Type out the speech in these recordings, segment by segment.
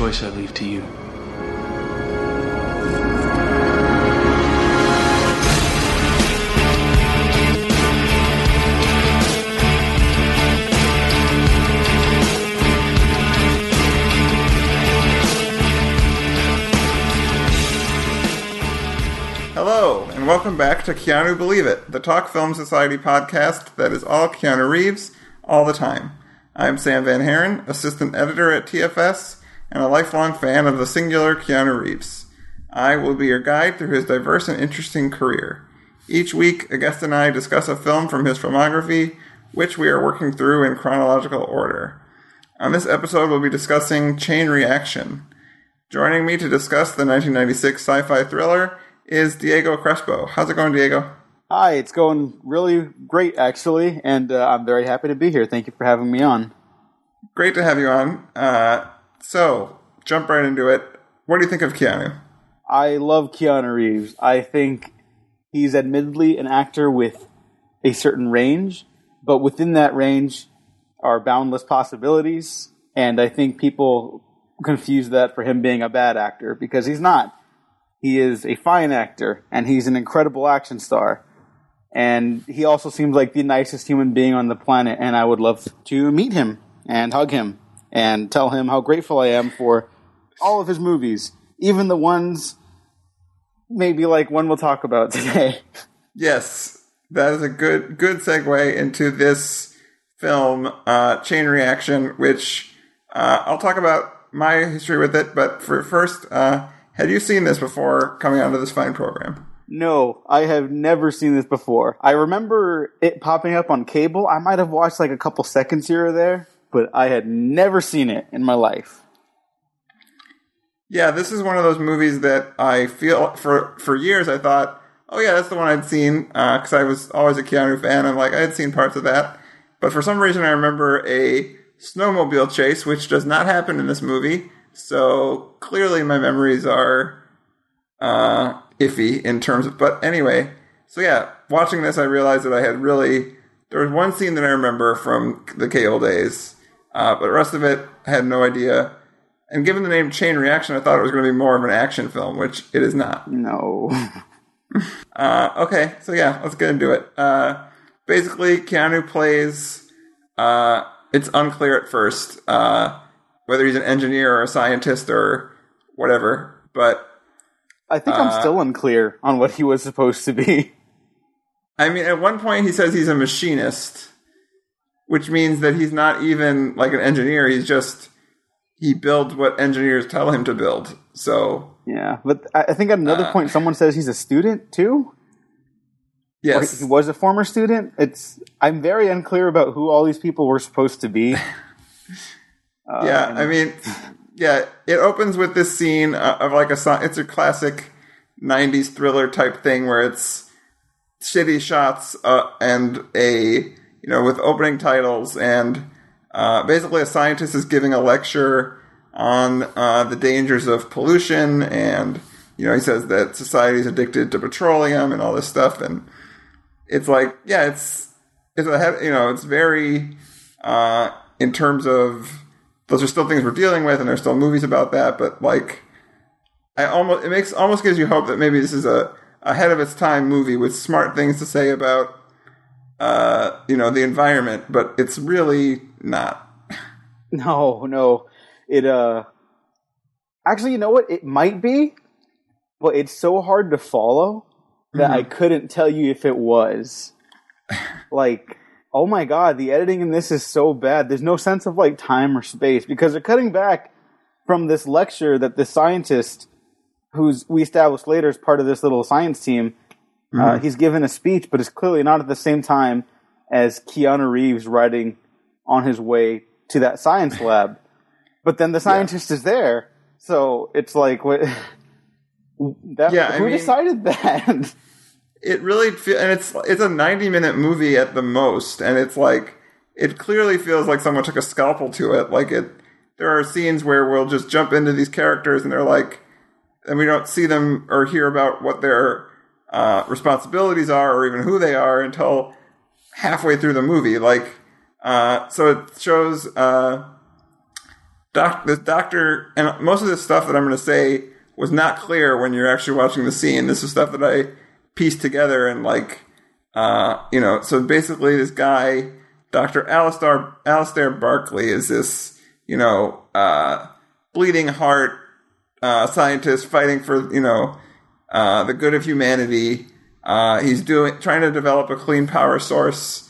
choice I leave to you. Hello, and welcome back to Keanu Believe It, the Talk Film Society podcast that is all Keanu Reeves all the time. I'm Sam Van Haren, assistant editor at TFS, and a lifelong fan of the singular Keanu Reeves. I will be your guide through his diverse and interesting career. Each week, a guest and I discuss a film from his filmography, which we are working through in chronological order. On this episode, we'll be discussing Chain Reaction. Joining me to discuss the 1996 sci fi thriller is Diego Crespo. How's it going, Diego? Hi, it's going really great, actually, and uh, I'm very happy to be here. Thank you for having me on. Great to have you on. Uh, so, jump right into it. What do you think of Keanu? I love Keanu Reeves. I think he's admittedly an actor with a certain range, but within that range are boundless possibilities, and I think people confuse that for him being a bad actor because he's not. He is a fine actor, and he's an incredible action star. And he also seems like the nicest human being on the planet, and I would love to meet him and hug him and tell him how grateful I am for all of his movies, even the ones maybe like one we'll talk about today. Yes, that is a good good segue into this film, uh, Chain Reaction, which uh, I'll talk about my history with it. But for first, uh, had you seen this before coming onto this fine program? No, I have never seen this before. I remember it popping up on cable. I might have watched like a couple seconds here or there, but I had never seen it in my life. Yeah, this is one of those movies that I feel for for years I thought, oh yeah, that's the one I'd seen because I was always a Keanu fan. I'm like I had seen parts of that, but for some reason I remember a snowmobile chase, which does not happen in this movie. So clearly my memories are uh, iffy in terms of. But anyway, so yeah, watching this, I realized that I had really there was one scene that I remember from the Cable days, uh, but the rest of it I had no idea. And given the name Chain Reaction, I thought it was going to be more of an action film, which it is not. No. Uh, okay, so yeah, let's get into it. Uh, basically, Keanu plays. Uh, it's unclear at first uh, whether he's an engineer or a scientist or whatever, but I think I'm still unclear on what he was supposed to be. I mean, at one point he says he's a machinist, which means that he's not even like an engineer. He's just he builds what engineers tell him to build. So Yeah, but I think at another Uh. point someone says he's a student too. Yes, he was a former student. It's I'm very unclear about who all these people were supposed to be. Uh, yeah. and- I mean, yeah. It opens with this scene of like a sci- it's a classic '90s thriller type thing where it's shitty shots uh, and a you know with opening titles and uh, basically a scientist is giving a lecture on uh, the dangers of pollution and you know he says that society is addicted to petroleum and all this stuff and it's like yeah it's it's a you know it's very uh, in terms of those are still things we're dealing with and there's still movies about that but like I almost it makes almost gives you hope that maybe this is a ahead of its time movie with smart things to say about uh, you know the environment, but it's really not. No, no. It uh actually you know what? It might be, but it's so hard to follow that I couldn't tell you if it was. like, oh my god, the editing in this is so bad. There's no sense of like time or space because they're cutting back from this lecture that the scientist who's we established later as part of this little science team uh, he's given a speech, but it's clearly not at the same time as Keanu Reeves riding on his way to that science lab. but then the scientist is there. So it's like what? That, Yeah, I who mean- decided that? it really feel and it's it's a 90 minute movie at the most and it's like it clearly feels like someone took a scalpel to it like it there are scenes where we'll just jump into these characters and they're like and we don't see them or hear about what their uh, responsibilities are or even who they are until halfway through the movie. Like uh, so it shows uh, doc, this doctor and most of this stuff that i'm going to say was not clear when you're actually watching the scene. This is stuff that i pieced together and like uh you know so basically this guy dr alistair alistair barkley is this you know uh bleeding heart uh scientist fighting for you know uh the good of humanity uh he's doing trying to develop a clean power source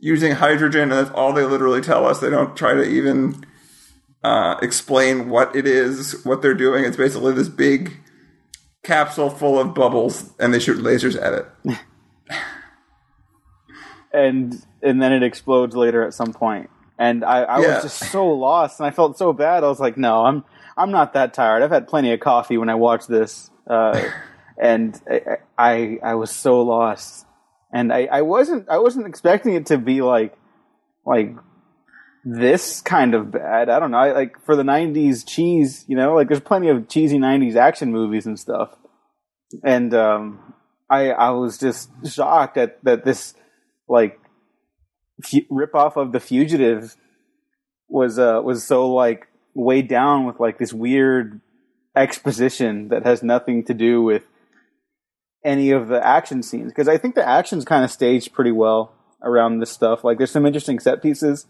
using hydrogen and that's all they literally tell us they don't try to even uh explain what it is what they're doing it's basically this big capsule full of bubbles and they shoot lasers at it. and and then it explodes later at some point. And I, I Yeah. was just so lost, and I felt so bad. I was like, "No, I'm I'm not that tired. I've had plenty of coffee when I watched this." Uh, and I, I was so lost, and I, I wasn't I wasn't expecting it to be like like this kind of bad. I don't know. I, like for the '90s cheese, you know, like there's plenty of cheesy '90s action movies and stuff, and um, I I was just shocked at that this like fu- rip off of the fugitive was uh was so like weighed down with like this weird exposition that has nothing to do with any of the action scenes because I think the action's kind of staged pretty well around this stuff. Like there's some interesting set pieces.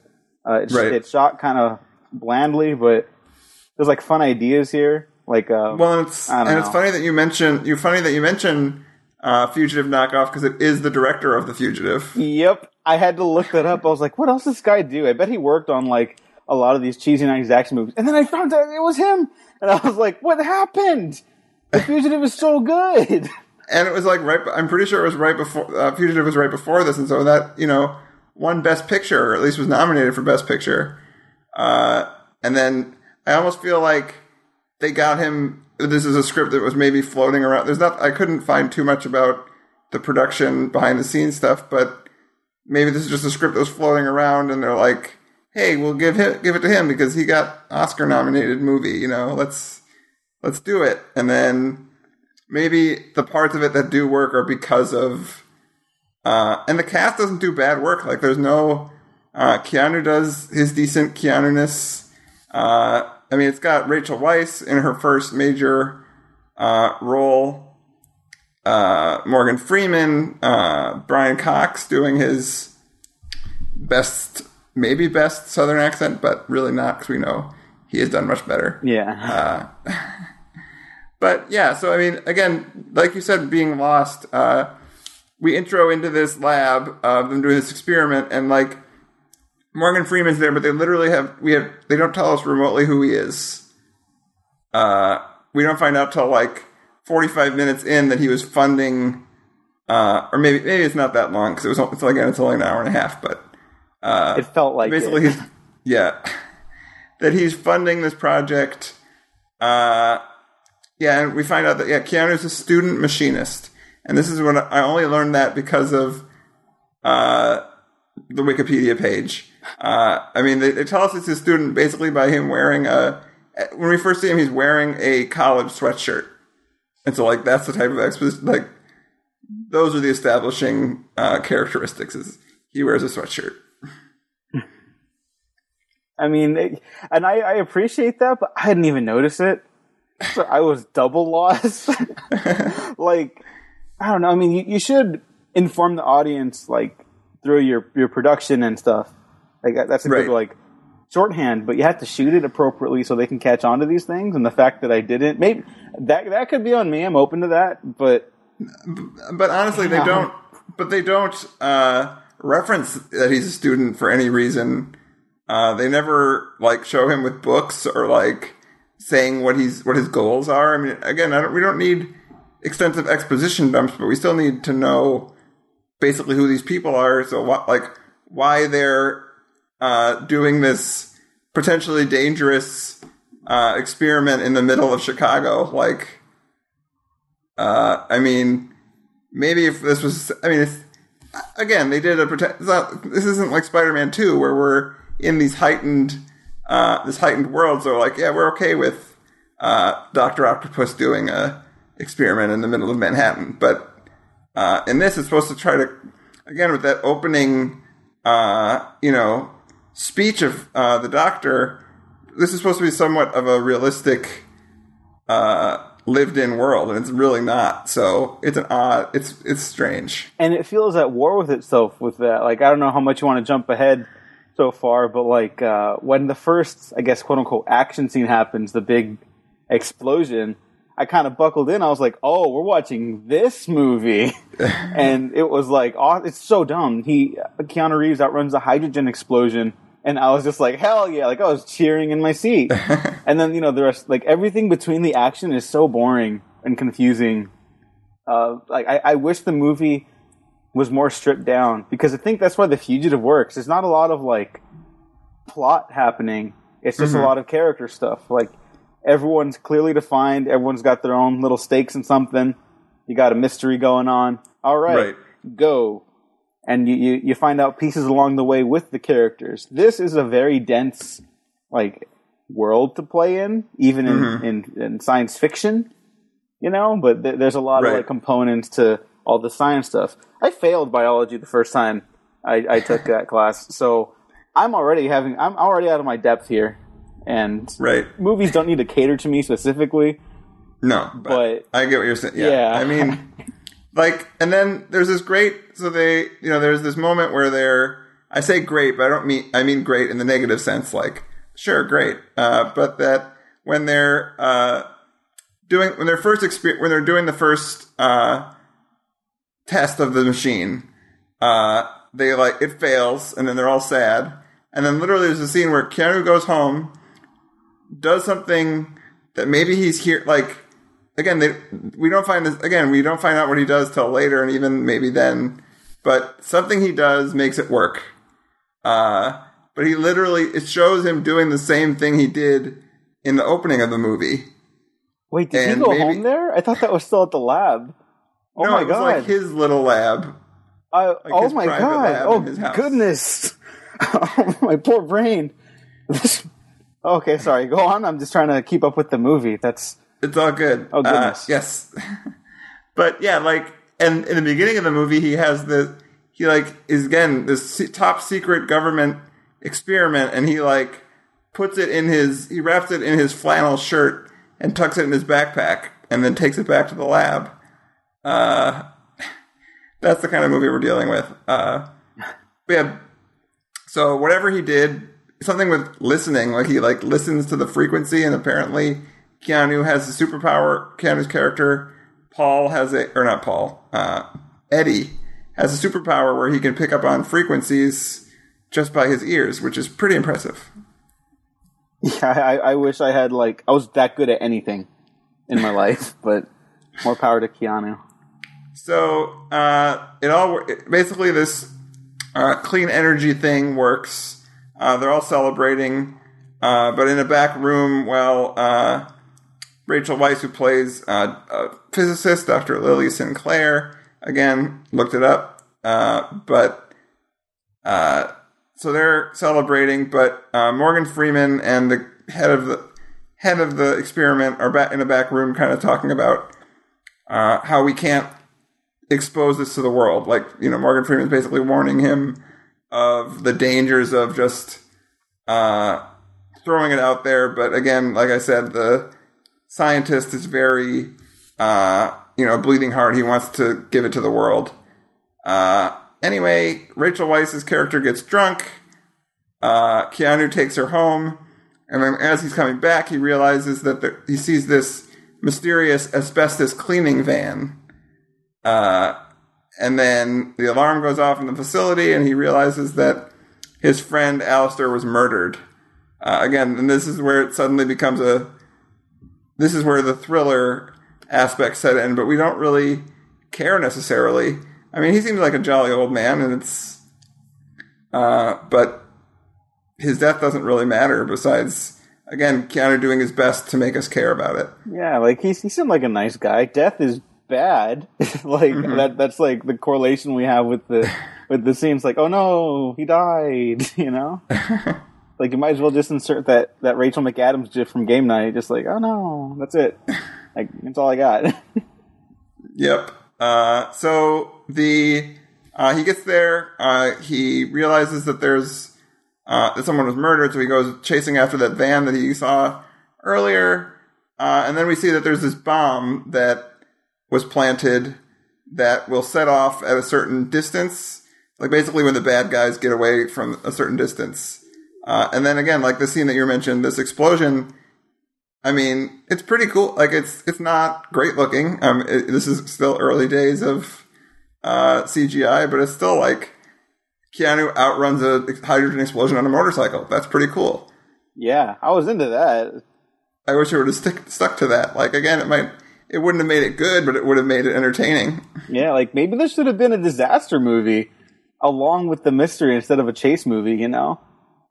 Uh, it's, Right. it's shot kind of blandly, but there's like fun ideas here. Like uh, Well, and it's and it's funny that you mention you're funny that you mention uh, Fugitive knockoff because it is the director of the Fugitive. Yep. I had to look that up. I was like, what else does this guy do? I bet he worked on like a lot of these cheesy 90s action movies. And then I found out it was him. And I was like, what happened? The Fugitive is so good. And it was like right. I'm pretty sure it was right before uh, Fugitive was right before this, and so that you know won Best Picture, or at least was nominated for Best Picture. Uh, and then I almost feel like they got him. This is a script that was maybe floating around. There's not. I couldn't find too much about the production behind the scenes stuff, but maybe this is just a script that was floating around, and they're like, "Hey, we'll give him, give it to him because he got Oscar nominated movie. You know, let's let's do it." And then maybe the parts of it that do work are because of uh and the cast doesn't do bad work. Like there's no uh keanu does his decent keanu-ness. Uh i mean it's got rachel weisz in her first major uh role. Uh morgan freeman uh brian cox doing his best maybe best southern accent but really not because we know he has done much better. Yeah. but yeah, so I mean, again, like you said, being lost, uh, we intro into this lab of them doing this experiment, and like Morgan Freeman's there, but they literally have we have they don't tell us remotely who he is. Uh, we don't find out till like forty five minutes in that he was funding, uh, or maybe maybe it's not that long because it was it's like again it's only an hour and a half, but it felt like basically yeah that he's funding this project uh yeah and we find out that yeah keanu's a student machinist. And this is when i only learned that because of uh the wikipedia page. Uh i mean they, they tell us it's a student basically by him wearing a when we first see him he's wearing a college sweatshirt. And so like that's the type of exposition like those are the establishing uh characteristics is he wears a sweatshirt. I mean, and I, I appreciate that, but I didn't even notice it. So I was double lost. like, I don't know. I mean, you, you should inform the audience, like, through your, your production and stuff. Like, that's a Right. good, like, shorthand, but you have to shoot it appropriately so they can catch on to these things. And the fact that I didn't, maybe that, that could be on me. I'm open to that, but but honestly, they don't. But they don't uh, reference that he's a student for any reason. Uh, they never like show him with books or like saying what he's what his goals are. I mean, again, I don't, we don't need extensive exposition dumps, but we still need to know basically who these people are. So what, like, why they're uh, doing this potentially dangerous uh, experiment in the middle of Chicago. Like, uh, I mean, maybe if this was, I mean, it's, again, they did a pretend. This isn't like Spider-Man Two, where we're in these heightened, uh, this heightened world. So, like, yeah, we're okay with uh, Doctor Octopus doing a experiment in the middle of Manhattan, but uh, in this, it's supposed to try to, again, with that opening, uh, you know, speech of uh, the Doctor. This is supposed to be somewhat of a realistic uh, lived-in world, and it's really not. So it's an odd. It's it's strange. and it feels at war with itself with that. Like I don't know how much you want to jump ahead so far, but like uh, when the first, I guess, quote unquote, action scene happens, the big explosion. I kind of buckled in. I was like, "Oh, we're watching this movie," and it was like, "Oh, it's so dumb." He Keanu Reeves outruns a hydrogen explosion, and I was just like, "Hell yeah!" Like I was cheering in my seat. and then you know the rest, like everything between the action is so boring and confusing. Uh, like I, I wish the movie was more stripped down because I think that's why The Fugitive works. There's not a lot of like plot happening. It's just a mm-hmm. lot of character stuff. Like everyone's clearly defined. Everyone's got their own little stakes in something. You got a mystery going on. All right, Right. go. And you, you, you find out pieces along the way with the characters. This is a very dense, like, world to play in, even in, mm-hmm. in, in science fiction, you know? But th- there's a lot of like components to all the science stuff. I failed biology the first time I, I took that class, so I'm already having, I'm already out of my depth here. And Right. movies don't need to cater to me specifically. No, but, But- I get what you're saying. Yeah. Yeah. I mean, like, and then there's this great. So they, you know, there's this moment where they're. I say great, but I don't mean. I mean great in the negative sense. Like, sure, great. Uh, but that when they're uh, doing when they're first experience when they're doing the first uh, test of the machine, uh, they like it fails, and then they're all sad. And then literally, there's a scene where Keanu goes home, does something that maybe he's here. Like again, they, we don't find this again. We don't find out what he does till later, and even maybe then. But something he does makes it work. Uh, but he literally it shows him doing the same thing he did in the opening of the movie. Wait, did And he go maybe- home there? I thought that was still at the lab. Oh no, my it was god! like his little lab. I, oh his my god! Oh in his house. goodness! oh, my poor brain. okay, sorry. Go on. I'm just trying to keep up with the movie. That's It's all good. Oh, goodness. Uh, yes. but yeah, like, and in the beginning of the movie, he has the he like is again this top secret government experiment, and he like puts it in his he wraps it in his flannel shirt and tucks it in his backpack, and then takes it back to the lab. Uh, that's the kind of movie we're dealing with. Uh, yeah, so whatever he did, something with listening, like he like listens to the frequency, and apparently Keanu has a superpower. Keanu's character, Paul, has a or not Paul, uh, Eddie has a superpower where he can pick up on frequencies just by his ears, which is pretty impressive. yeah. I, I wish I had like I was that good at anything in my life, but more power to Keanu. So uh, it all basically this uh, clean energy thing works. Uh, they're all celebrating, uh, but in a back room, well, uh, Rachel Weisz, who plays uh, a physicist, Dr. Lily Sinclair, again looked it up, but so they're celebrating. But Morgan Freeman and the head of the head of the experiment are back in a back room, kind of talking about how we can't expose this to the world. Like, you know, Morgan Freeman's basically warning him of the dangers of just uh, throwing it out there. But again, like I said, the scientist is very, uh, you know, bleeding heart. He wants to give it to the world. Uh, anyway, Rachel Weisz's character gets drunk. Uh, Keanu takes her home. And then as he's coming back, he realizes that the, he sees this mysterious asbestos cleaning van. Uh, and then the alarm goes off in the facility, and he realizes that his friend Alistair was murdered. Uh, again, and this is where it suddenly becomes a. This is where the thriller aspect set in, but we don't really care necessarily. I mean, he seems like a jolly old man, and it's. Uh, but his death doesn't really matter. Besides, again, Keanu doing his best to make us care about it. Yeah, like he he seemed like a nice guy. Death is bad. like Mm-hmm. that that's like the correlation we have with the with the scenes like, oh no, he died, you know? like you might as well just insert that, that Rachel McAdams gif from game night, just like, oh no, that's it. Like that's all I got. Yep. Uh, so the uh, he gets there. Uh, he realizes that there's uh, that someone was murdered, so he goes chasing after that van that he saw earlier. Uh, and then we see that there's this bomb that was planted that will set off at a certain distance, like basically when the bad guys get away from a certain distance. Uh, and then again, like the scene that you mentioned, this explosion. I mean, it's pretty cool. Like it's it's not great looking. Um, it, this is still early days of uh, CGI, but it's still like Keanu outruns a hydrogen explosion on a motorcycle. That's pretty cool. yeah, I was into that. I wish it would have stick, stuck to that. Like again, it might it wouldn't have made it good, but it would have made it entertaining. Yeah, like maybe this should have been a disaster movie along with the mystery instead of a chase movie, you know?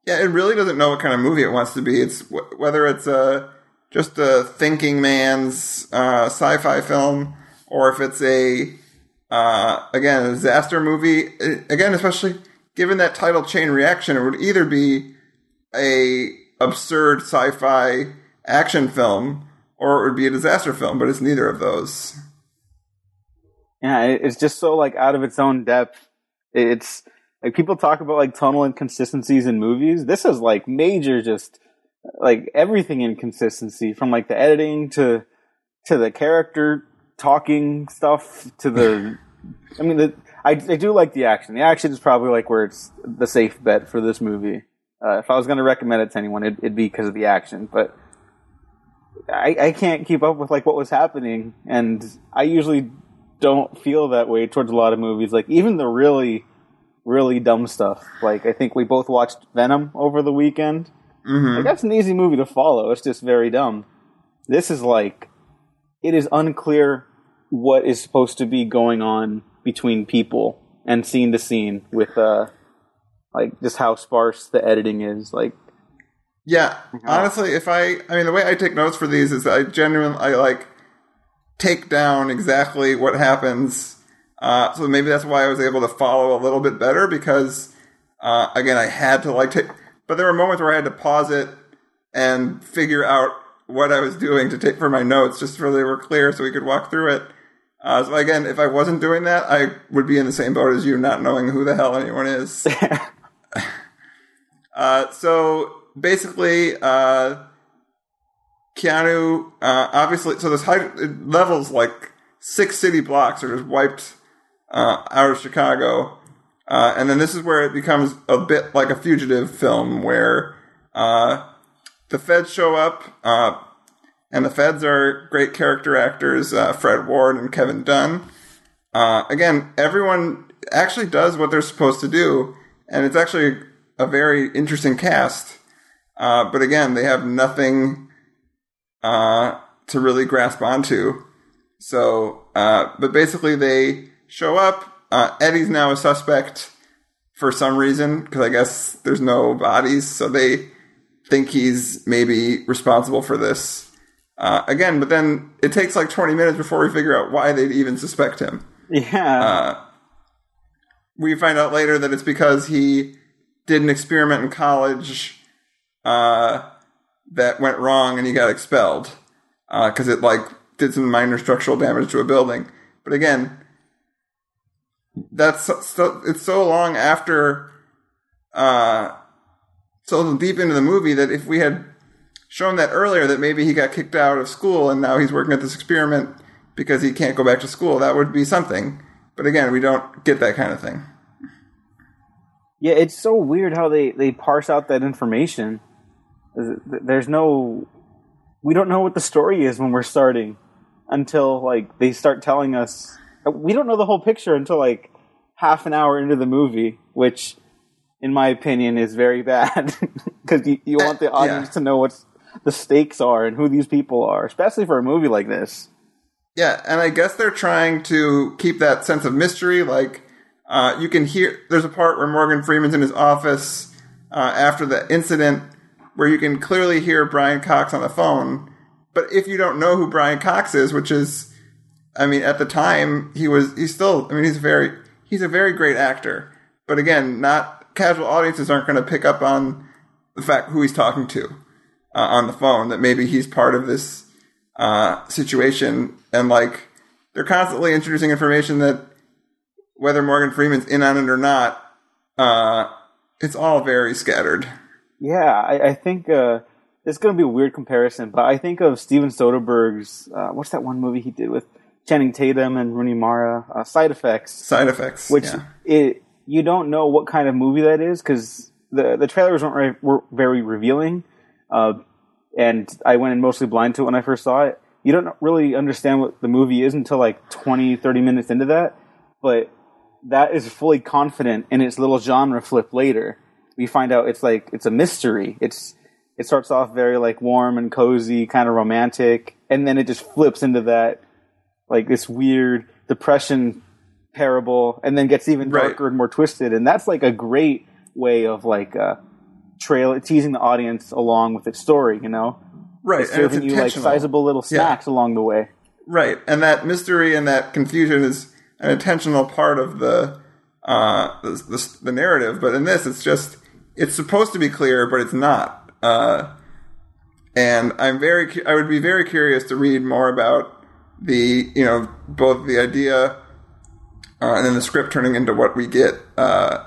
Yeah, it really doesn't know what kind of movie it wants to be. It's whether it's a just a thinking man's uh, sci-fi film, or if it's a uh, again a disaster movie. Uh, Again, especially given that title chain reaction, it would either be a absurd sci-fi action film, or it would be a disaster film. But it's neither of those. Yeah, it's just so like out of its own depth. It's like people talk about like tonal inconsistencies in movies. This is like major, just like everything inconsistency from like the editing to to the character talking stuff to the. I mean, the, I I do like the action. The action is probably like where it's the safe bet for this movie. Uh, if I was going to recommend it to anyone, it, it'd be because of the action, but. I, I can't keep up with like what was happening, and I usually don't feel that way towards a lot of movies. Like even the really, really dumb stuff. Like I think we both watched Venom over the weekend. Mm-hmm. Like that's an easy movie to follow. It's just very dumb. This is like it is unclear what is supposed to be going on between people and scene to scene with uh like just how sparse the editing is. Like Yeah, honestly, if I, I mean, the way I take notes for these is I genuinely, I like take down exactly what happens. Uh, so maybe that's why I was able to follow a little bit better because, uh, again, I had to like take, but there were moments where I had to pause it and figure out what I was doing to take for my notes just so they were clear so we could walk through it. Uh, so again, if I wasn't doing that, I would be in the same boat as you, not knowing who the hell anyone is. Uh, so basically, uh, Keanu, uh, obviously, so this high levels like six city blocks are just wiped uh, out of Chicago. Uh, and then this is where it becomes a bit like a fugitive film where uh, the feds show up, uh, and the feds are great character actors uh, Fred Ward and Kevin Dunn. Uh, again, everyone actually does what they're supposed to do, and it's actually a very interesting cast. Uh, but again, they have nothing uh, to really grasp onto. So, uh, but basically, they show up. Uh, Eddie's now a suspect for some reason because I guess there's no bodies, so they think he's maybe responsible for this. Uh, again, but then it takes like 20 minutes before we figure out why they'd even suspect him. yeah, Uh, we find out later that it's because he did an experiment in college uh, that went wrong and he got expelled because it like did some minor structural damage to a building. But again, that's so, it's so long after uh, so deep into the movie that if we had shown that earlier that maybe he got kicked out of school and now he's working at this experiment because he can't go back to school, that would be something. But again, we don't get that kind of thing. Yeah, it's so weird how they they parse out that information. There's no, we don't know what the story is when we're starting until like they start telling us. We don't know the whole picture until like half an hour into the movie, which, in my opinion, is very bad because you, you want the audience yeah. to know what the stakes are and who these people are, especially for a movie like this. Yeah, and I guess they're trying to keep that sense of mystery. Like, uh, you can hear there's a part where Morgan Freeman's in his office, uh, after the incident where you can clearly hear Brian Cox on the phone. But if you don't know who Brian Cox is, which is, I mean, at the time he was, he's still, I mean, he's very, he's a very great actor. But again, not casual audiences aren't going to pick up on the fact who he's talking to uh, on the phone. That maybe he's part of this uh, situation, and like they're constantly introducing information that whether Morgan Freeman's in on it or not, uh, it's all very scattered. Yeah, I, I think uh, it's going to be a weird comparison, but I think of Steven Soderbergh's uh, what's that one movie he did with Channing Tatum and Rooney Mara, uh, Side Effects, Side effects, which yeah. it you don't know what kind of movie that is because the the trailers weren't very, were very revealing, uh, and I went in mostly blind to it when I first saw it. You don't really understand what the movie is until like 20, 30 minutes into that, but that is fully confident in its little genre flip later. We find out it's like it's a mystery. It's it starts off very like warm and cozy, kind of romantic, and then it just flips into that like this weird depression parable, and then gets even Right. darker and more twisted. And that's like a great way of like uh, trail teasing the audience along with its story. You know, right, it's serving you like sizable little Yeah. snacks along the way. Right, and that mystery and that confusion is an intentional part of the uh, the, the, the narrative. But in this, it's just it's supposed to be clear, but it's not. Uh, and I'm very cu- I would be very curious to read more about the you know both the idea uh, and then the script turning into what we get. Uh,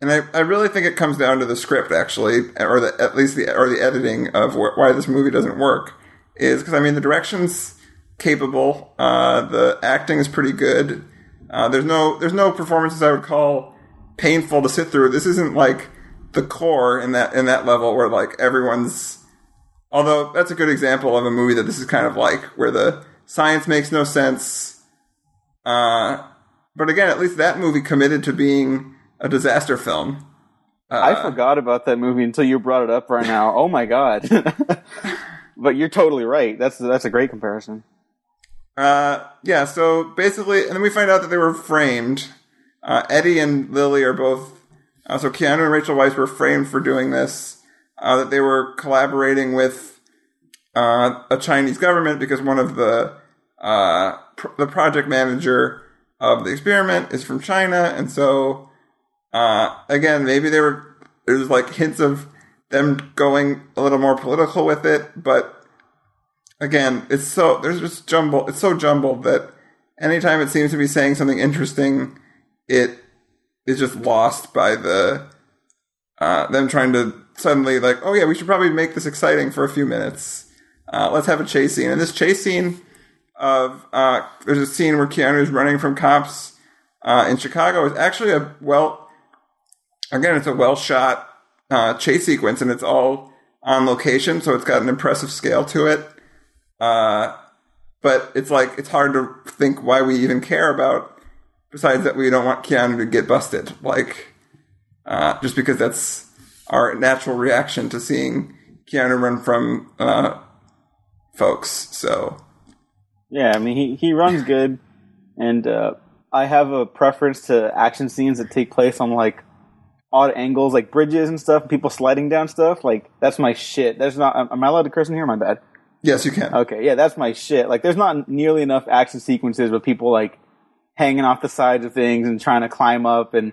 and I, I really think it comes down to the script actually, or the at least the or the editing of wh- why this movie doesn't work is because I mean the direction's capable, uh, the acting is pretty good. Uh, there's no there's no performances I would call painful to sit through. This isn't like the core in that in that level where like everyone's. Although that's a good example of a movie that this is kind of like where the science makes no sense. Uh, but again, at least that movie committed to being a disaster film. I forgot about that movie until you brought it up right now. Oh my god! but you're totally right. That's that's a great comparison. Uh, yeah, so basically, and then we find out that they were framed. Uh, Eddie and Lily are both, uh, so Keanu and Rachel Weisz were framed for doing this. Uh, that they were collaborating with uh, a Chinese government because one of the uh, pr- the project manager of the experiment is from China, and so uh, again, maybe they were there's like hints of them going a little more political with it, but again, it's so there's just jumble. It's so jumbled that anytime it seems to be saying something interesting, it is just lost by the uh, them trying to suddenly like, oh yeah, we should probably make this exciting for a few minutes. Uh, let's have a chase scene, and this chase scene of uh, there's a scene where Keanu is running from cops uh, in Chicago is actually a well, again, it's a well shot uh, chase sequence, and it's all on location, so it's got an impressive scale to it. Uh, but it's like it's hard to think why we even care about. Besides that, we don't want Keanu to get busted, like uh, just because that's our natural reaction to seeing Keanu run from uh, folks. So Yeah, I mean he he runs good, and uh, I have a preference to action scenes that take place on like odd angles, like bridges and stuff, people sliding down stuff. Like that's my shit. There's not. Am I allowed to curse in here? My bad. yes, you can. Okay, yeah, that's my shit. Like, there's not nearly enough action sequences with people like hanging off the sides of things and trying to climb up, and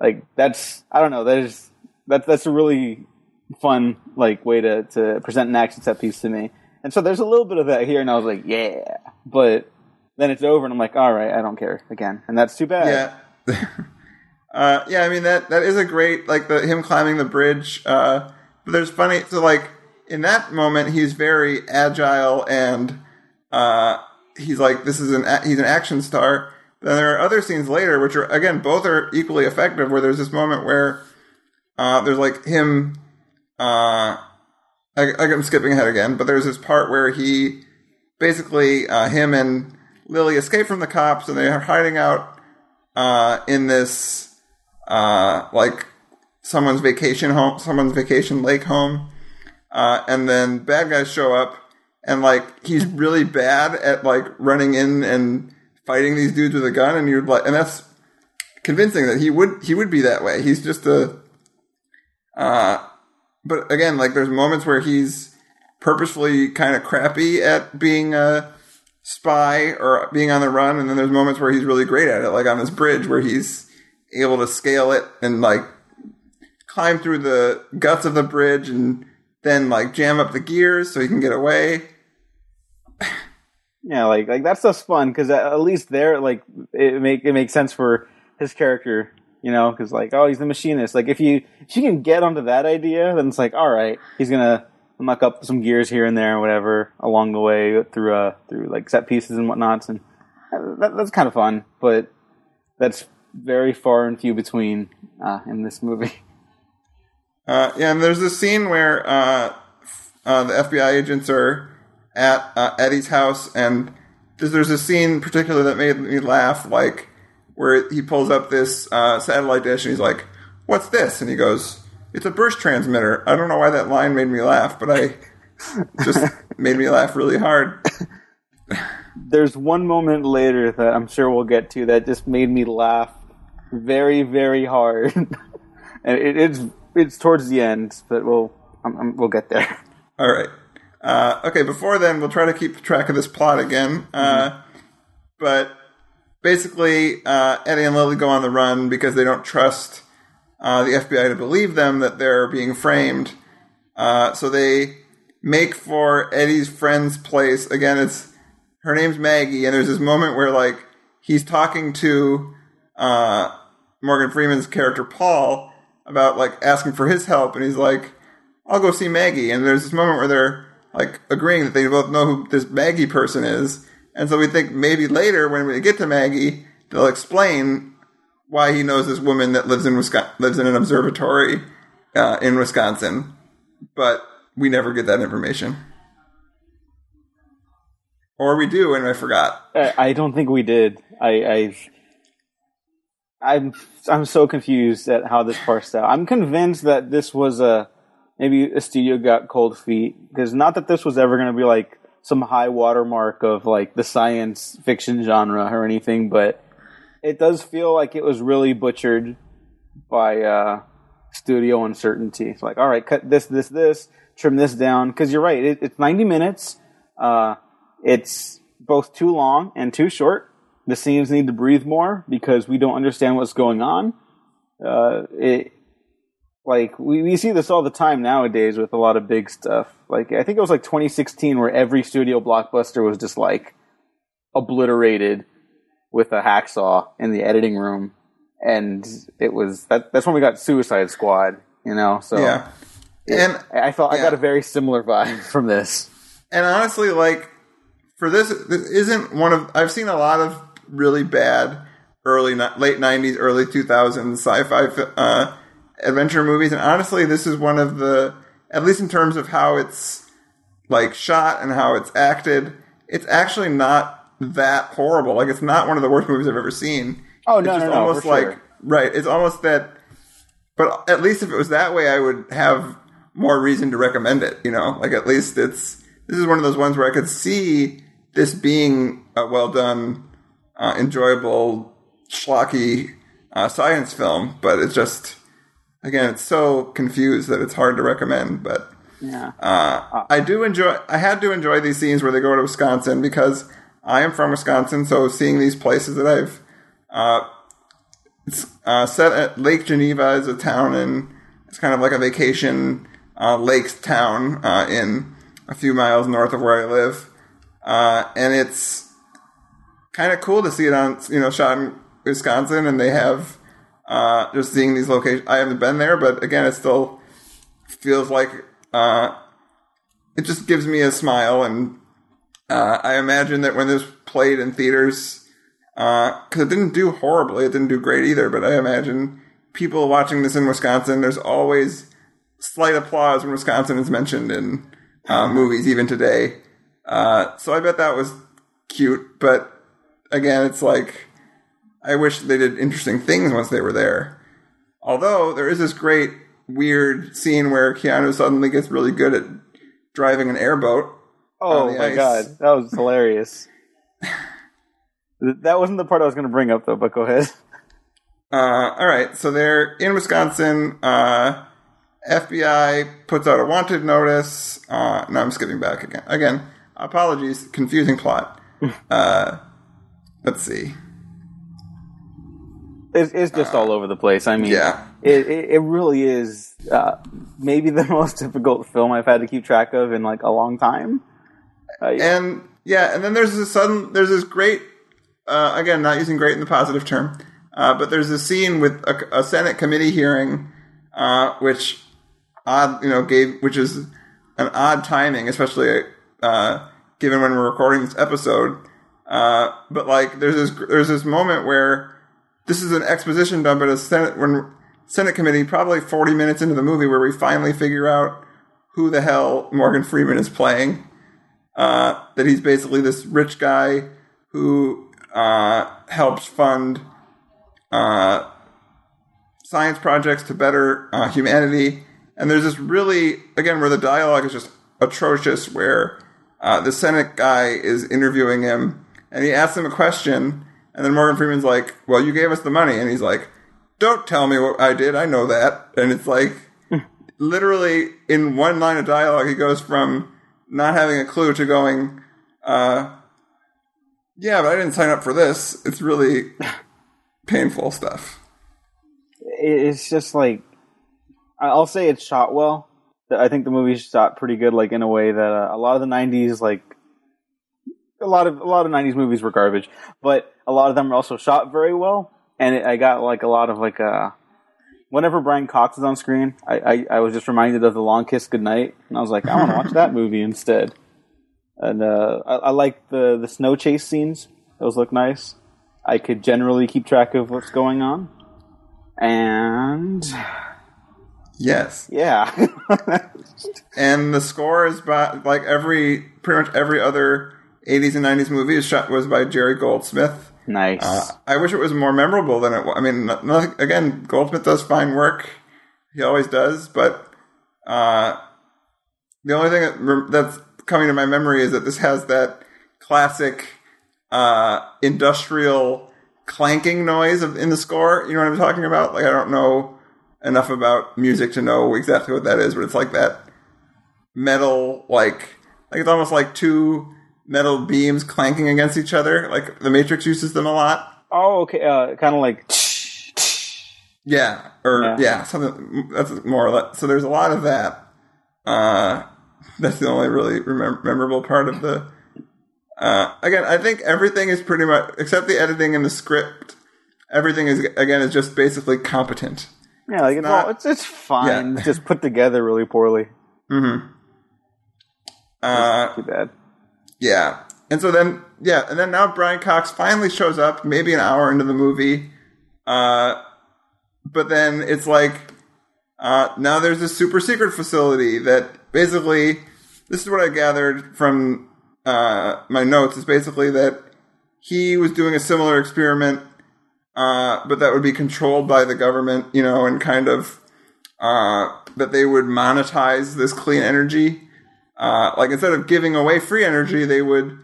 like that's I don't know. There's that's that's a really fun like way to to present an action set piece to me. And so there's a little bit of that here, and I was like, yeah, but then it's over, and I'm like, all right, I don't care again, and that's too bad. Yeah. uh, yeah, I mean that that is a great like the him climbing the bridge. Uh, but there's funny so like in that moment he's very agile and uh, he's like this is an a- he's an action star. Then there are other scenes later which are again both are equally effective. Where there's this moment where uh, there's like him. Uh, I, I'm skipping ahead again, but there's this part where he basically uh, him and Lily escape from the cops and they are hiding out uh, in this uh, like someone's vacation home, someone's vacation lake home, uh, and then bad guys show up and like he's really bad at like running in and fighting these dudes with a gun, and you're like, and that's convincing that he would he would be that way. He's just a Uh, but again, like there's moments where he's purposefully kind of crappy at being a spy or being on the run, and then there's moments where he's really great at it, like on this bridge where he's able to scale it and like climb through the guts of the bridge and then like jam up the gears so he can get away. Yeah, like like that stuff's fun because at least there, like it make it makes sense for his character, you know, because like oh he's the machinist. Like if you if you can get onto that idea, then it's like all right, he's gonna muck up some gears here and there, or whatever along the way through uh through like set pieces and whatnots, and that, that's kind of fun. But that's very far and few between uh, in this movie. Uh, yeah, and there's this scene where uh, uh, the FBI agents are at uh, Eddie's house, and there's, a scene particular that made me laugh, like where he pulls up this uh, satellite dish and he's like, "What's this?" And he goes, "It's a burst transmitter." I don't know why that line made me laugh, but I just made me laugh really hard. There's one moment later that I'm sure we'll get to that just made me laugh very, very hard, and it, it's it's towards the end, but we'll I'm, I'm, we'll get there. All right. Uh, okay. Before then, we'll try to keep track of this plot again. Uh, But basically, uh, Eddie and Lily go on the run because they don't trust uh, the FBI to believe them that they're being framed. Uh, so they make for Eddie's friend's place. Again, it's her name's Maggie, and there's this moment where like he's talking to uh, Morgan Freeman's character Paul about like asking for his help, and he's like, "I'll go see Maggie." And there's this moment where they're like agreeing that they both know who this Maggie person is, and so we think maybe later when we get to Maggie, they'll explain why he knows this woman that lives in Wisconsin, lives in an observatory uh, in Wisconsin, but we never get that information. Or we do, and I forgot. I, don't think we did. I, I I'm I'm so confused at how this parsed out. I'm convinced that this was a maybe a studio got cold feet because not that this was ever going to be like some high watermark of like the science fiction genre or anything, but it does feel like it was really butchered by uh, studio uncertainty. It's like, all right, cut this, this, this, trim this down because you're right. It, it's 90 minutes. Uh, it's both too long and too short. The scenes need to breathe more because we don't understand what's going on. Uh, it like we, we see this all the time nowadays with a lot of big stuff. Like I think it was like 2016 where every studio blockbuster was just like obliterated with a hacksaw in the editing room, and it was that that's when we got Suicide Squad. You know, so Yeah. And I felt I got a very similar vibe from this. and honestly, like for this, this isn't one of I've seen a lot of really bad early late '90s, early 2000s sci-fi fi- uh, adventure movies, and honestly, this is one of the at least in terms of how it's like shot and how it's acted, it's actually not that horrible. Like it's not one of the worst movies I've ever seen. Oh, It's no, just no, no, almost like sure. right. It's almost that. But at least if it was that way, I would have more reason to recommend it. You know, like at least it's this is one of those ones where I could see this being a well done, uh, enjoyable, schlocky uh, science film. But it's just again, it's so confused that it's hard to recommend. But Yeah. uh, I do enjoy. I had to enjoy these scenes where they go to Wisconsin because I am from Wisconsin. So seeing these places that I've uh, it's uh, set at Lake Geneva is a town in it's kind of like a vacation uh, lakes town uh, in a few miles north of where I live, uh, and it's kind of cool to see it on you know shot in Wisconsin, and they have uh, just seeing these locations. I haven't been there, but again, it still feels like uh, it just gives me a smile, and uh, I imagine that when this played in theaters because it didn't do horribly. It didn't do great either. But I imagine people watching this in Wisconsin, there's always slight applause when Wisconsin is mentioned in uh, movies, even today. Uh, so I bet that was cute. But again, it's like I wish they did interesting things once they were there. Although there is this great weird scene where Keanu suddenly gets really good at driving an airboat. Oh my ice. god, that was hilarious. that wasn't the part I was going to bring up though, but go ahead. Uh, all right, so they're in Wisconsin. Uh, FBI puts out a wanted notice. Uh, no, I'm skipping back again. Again, apologies, confusing plot. uh, let's see. It's, it's just all over the place. I mean, yeah. it, it, it really is uh, maybe the most difficult film I've had to keep track of in like a long time. Uh, And yeah, and then there's this sudden, there's this great, uh, again, not using great in the positive term, uh, but there's a scene with a, a Senate committee hearing, uh, which odd, you know, gave, which is an odd timing, especially uh, given when we're recording this episode. Uh, but like, there's this, there's this moment where this is an exposition dump at a Senate when Senate committee, probably 40 minutes into the movie, where we finally figure out who the hell Morgan Freeman is playing. Uh, that he's basically this rich guy who uh, helps fund uh, science projects to better uh, humanity. And there's this really, again, where the dialogue is just atrocious, where uh, the Senate guy is interviewing him and he asks him a question, and then Morgan Freeman's like, Well, you gave us the money. And he's like, Don't tell me what I did. I know that. And it's like, literally, in one line of dialogue, he goes from not having a clue to going, uh, Yeah, but I didn't sign up for this. It's really painful stuff. it's just like I'll say it's shot well. I think the movie's shot pretty good, like in a way that uh, a lot of the '90s, like a lot of a lot of '90s movies were garbage, but a lot of them are also shot very well. And it, I got like a lot of like uh, whenever Brian Cox is on screen, I, I I was just reminded of the Long Kiss Goodnight, and I was like, I want to watch that movie instead. And uh, I, I like the the snow chase scenes; those look nice. I could generally keep track of what's going on. And Yes. yeah, And the score is by, like every, pretty much every other 80s and 90s movie is shot, was by Jerry Goldsmith. Nice. Uh, I wish it was more memorable than it was. I mean, nothing, again, Goldsmith does fine work. He always does, but uh, the only thing that, that's coming to my memory is that this has that classic uh, industrial clanking noise of, in the score. You know what I'm talking about? Like, I don't know enough about music to know exactly what that is, but it's like that metal, like, like it's almost like two metal beams clanking against each other. Like the Matrix uses them a lot. oh, okay. Uh, kind of like Yeah, or Yeah. yeah. something that's more or less. So there's a lot of that. Uh, that's the only really remem- memorable part of the. Uh, again, I think everything is pretty much except the editing and the script. Everything is again is just basically competent. yeah, like it's not- all, it's it's fine. Yeah. It's just put together really poorly. Uh, Too bad. Yeah. And so then, yeah, and then now Brian Cox finally shows up, maybe an hour into the movie. Uh, but then it's like, uh, now there's this super secret facility that basically, this is what I gathered from uh, my notes, is basically that he was doing a similar experiment, uh, but that would be controlled by the government, you know, and kind of uh, that they would monetize this clean energy. Uh, like instead of giving away free energy, they would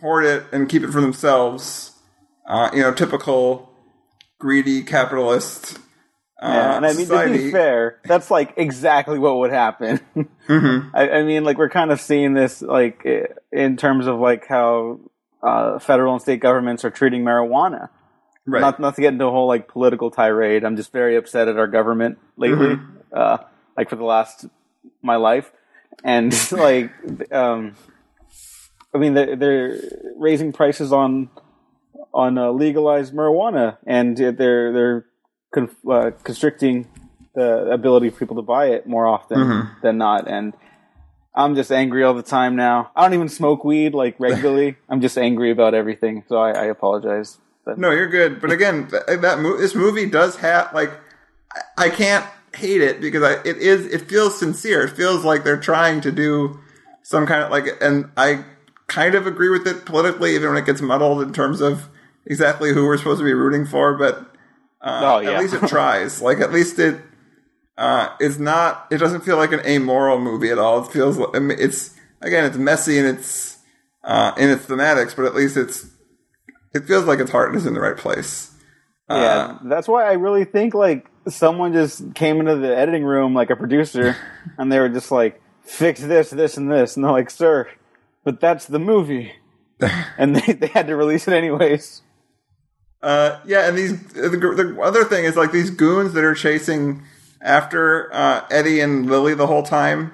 hoard it and keep it for themselves. Uh, you know, typical greedy capitalist. Uh, Yeah, and I mean to be fair, that's like exactly what would happen. Mm-hmm. I, I mean, like we're kind of seeing this like in terms of like how uh, federal and state governments are treating marijuana. right? Not not to get into a whole like political tirade. I'm just very upset at our government lately. Mm-hmm. Uh, like for the last my life, and like um, I mean they're, they're raising prices on on uh, legalized marijuana, and they're they're con- uh, constricting the ability for people to buy it more often Mm-hmm. than not, and. I'm just angry all the time now. I don't even smoke weed like regularly. I'm just angry about everything, so I, I apologize. But No, you're good. But again, th- that mo- this movie does have like I can't hate it because I, it is it feels sincere. It feels like they're trying to do some kind of like, and I kind of agree with it politically, even when it gets muddled in terms of exactly who we're supposed to be rooting for. But uh, Oh, yeah. at least it tries. like at least it uh, is not. It doesn't feel like an amoral movie at all. It feels like I mean, it's again it's messy and it's uh, in its thematics, but at least it's it feels like its heart is in the right place. Yeah, that's why I really think like someone just came into the editing room like a producer, and they were just like, "Fix this, this, and this," and they're like, "Sir, but that's the movie," and they they had to release it anyways. Uh, yeah, and these the, the other thing is like these goons that are chasing after uh, Eddie and Lily the whole time.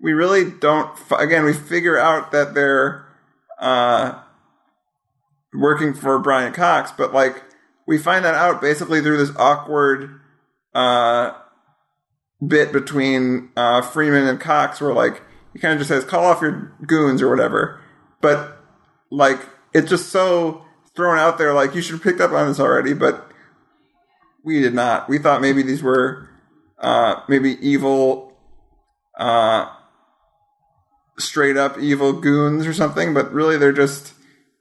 We really don't. f- Again, we figure out that they're uh, working for Brian Cox, but like we find that out basically through this awkward uh, bit between uh, Freeman and Cox, where like he kind of just says, "Call off your goons" or whatever, but like it's just so thrown out there like you should have picked up on this already but we did not. We thought maybe these were uh maybe evil uh straight up evil goons or something but really they're just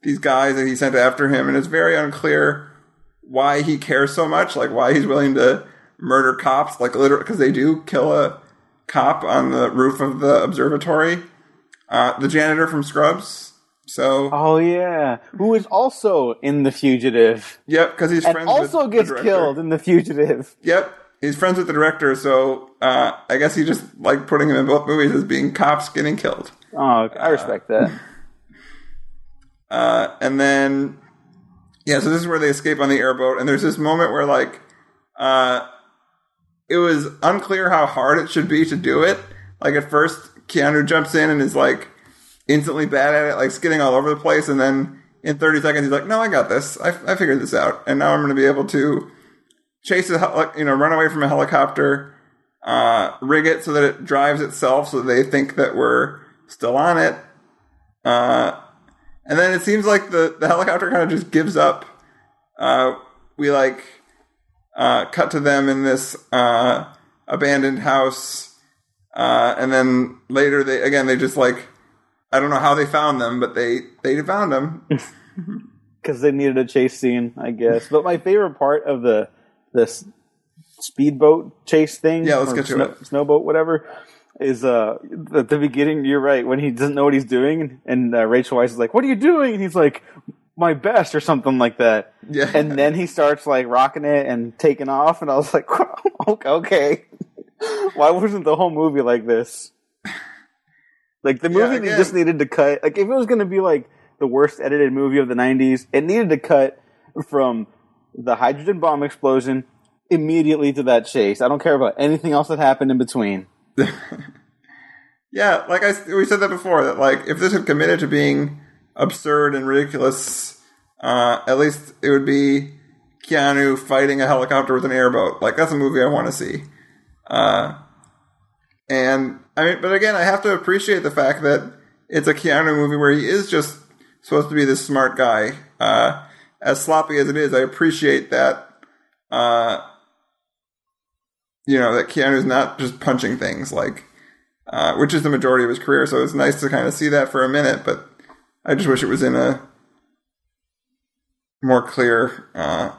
these guys that he sent after him and it's very unclear why he cares so much like why he's willing to murder cops like literally because they do kill a cop on the roof of the observatory uh the janitor from scrubs so Oh yeah, who is also in the fugitive Yep, because he's friends also with gets killed in the fugitive. Yep, he's friends with the director, so uh, I guess he just like putting him in both movies as being cops getting killed. Oh, I respect that. Uh, and then, yeah, so this is where they escape on the airboat, and there's this moment where like, uh, it was unclear how hard it should be to do it. Like at first, Keanu jumps in and is like instantly bad at it, like skidding all over the place, and then in 30 seconds he's like, "No, I got this. I, I figured this out, and now I'm going to be able to chase a you know run away from a helicopter, uh, rig it so that it drives itself, so they think that we're still on it." Uh, and then it seems like the, the helicopter kind of just gives up. Uh, we like uh, cut to them in this uh, abandoned house, uh, and then later they again they just like I don't know how they found them, but they they found them. because they needed a chase scene, I guess. But my favorite part of the this speedboat chase thing, Yeah, let's get to snow, it. Snowboat, whatever, is uh at the beginning. You're right when he doesn't know what he's doing, and uh, Rachel Weisz is like, "What are you doing?" And he's like, "My best" or something like that. Yeah. And then he starts like rocking it and taking off, and I was like, "Okay, okay." Why wasn't the whole movie like this? Like the movie again- just needed to cut. Like if it was going to be like the worst edited movie of the '90s, it needed to cut from the hydrogen bomb explosion immediately to that chase. I don't care about anything else that happened in between. Yeah, like I we said that before that like if this had committed to being absurd and ridiculous, uh, at least it would be Keanu fighting a helicopter with an airboat. Like that's a movie I want to see. Uh, and I mean, but again, I have to appreciate the fact that it's a Keanu movie where he is just supposed to be this smart guy. Uh, as sloppy as it is, I appreciate that. Uh, you know that Keanu's not just punching things like uh, which is the majority of his career. So it's nice to kind of see that for a minute, but I just wish it was in a more clear uh,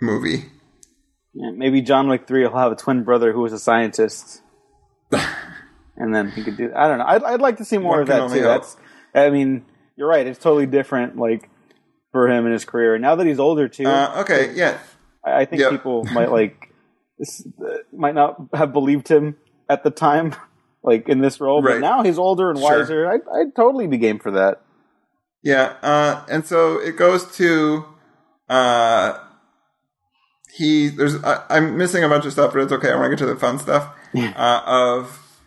movie. Yeah, maybe John Wick Three will have a twin brother who was a scientist, and then he could do. I don't know. I'd, I'd like to see more One of that too. That's. I mean, you're right. It's totally different. Like for him in his career. Now that he's older too, Uh, okay, yeah, I I think Yep. people might like this, uh, might not have believed him at the time, like in this role. But now he's older and Sure. wiser. I'd, totally be game for that. yeah. Uh, and so it goes to uh, he. There's I, I'm missing a bunch of stuff, but it's okay. I want to get to the fun stuff. Uh, of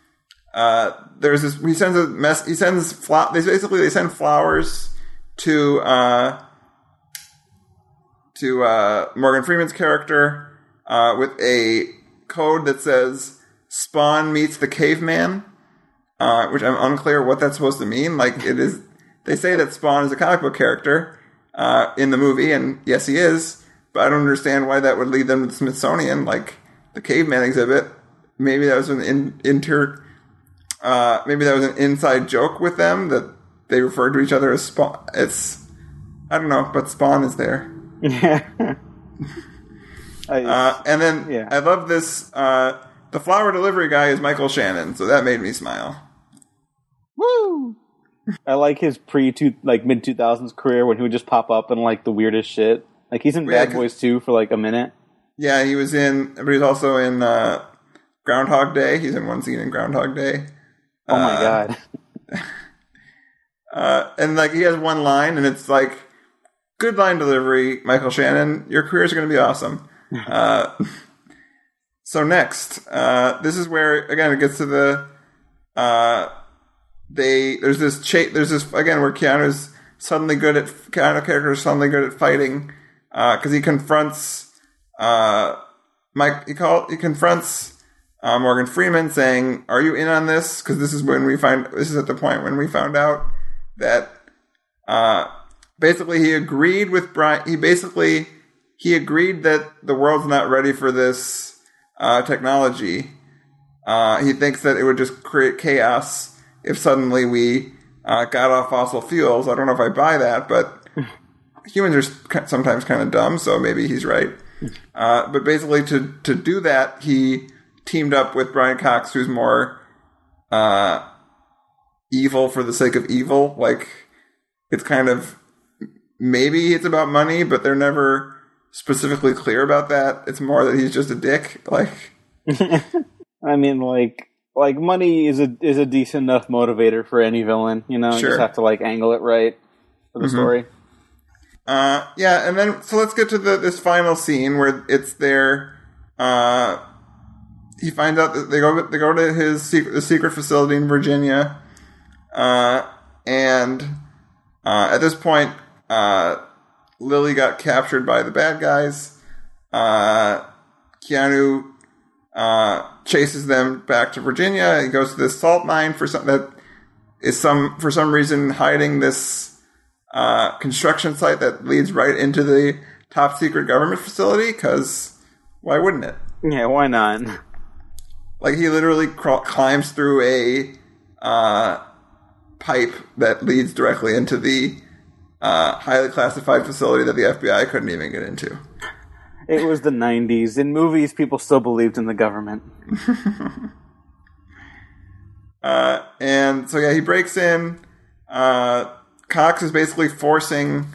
uh, there's this. He sends a mess. He sends They basically they send flowers to uh, to uh, Morgan Freeman's character uh, with a code that says "Spawn meets the caveman," uh, which I'm unclear what that's supposed to mean. Like it is, they say that Spawn is a comic book character uh, in the movie, and yes, he is. But I don't understand why that would lead them to the Smithsonian, like the caveman exhibit. Maybe that was an in, inter. Uh, maybe that was an inside joke with them that they referred to each other as Spawn. It's I don't know, but Spawn is there. I, Uh, and then Yeah. I love this. Uh, the flower delivery guy is Michael Shannon, so that made me smile. Woo! I like his pre two like mid two thousands career when he would just pop up in like the weirdest shit Like he's in Yeah, Bad Boys 2 for like a minute. Yeah, he was in, but he's also in uh, Groundhog Day. He's in one scene in Groundhog Day. Oh my Uh, god. Uh, and like he has one line, and it's like, "Good line delivery, Michael Shannon. Your career is going to be awesome." Uh, so next, uh, this is where again it gets to the uh, they there's this cha- there's this again where Keanu's suddenly good at Keanu character is suddenly good at fighting because he confronts uh, Mike he call he confronts uh, Morgan Freeman saying, "Are you in on this?" Because this is when we find this is at the point when we found out that uh, basically he agreed with Brian. He basically he agreed that the world's not ready for this uh, technology. Uh, he thinks that it would just create chaos if suddenly we uh, got off fossil fuels. I don't know if I buy that, but humans are sometimes kind of dumb, so maybe he's right. Uh, but basically, to to do that, he teamed up with Brian Cox, who's more uh, evil for the sake of evil. Like it's kind of maybe it's about money, but they're never specifically clear about that. It's more that he's just a dick. Like I mean, like, like money is a is a decent enough motivator for any villain. You know, you just have to like angle it right for the story. Uh, yeah, and then so let's get to the this final scene where it's their. Uh, he finds out that they go they go to his secret the secret facility in Virginia, uh, and uh, at this point, uh, Lily got captured by the bad guys. Uh, Keanu uh, chases them back to Virginia. He goes to this salt mine for some that is some for some reason hiding this uh, construction site that leads right into the top secret government facility. Because why wouldn't it? Yeah, why not? Like he literally climbs through a uh, pipe that leads directly into the uh, highly classified facility that the FBI couldn't even get into. It was the '90s. In movies, people still believed in the government. Uh, and so yeah, he breaks in. Uh, Cox is basically forcing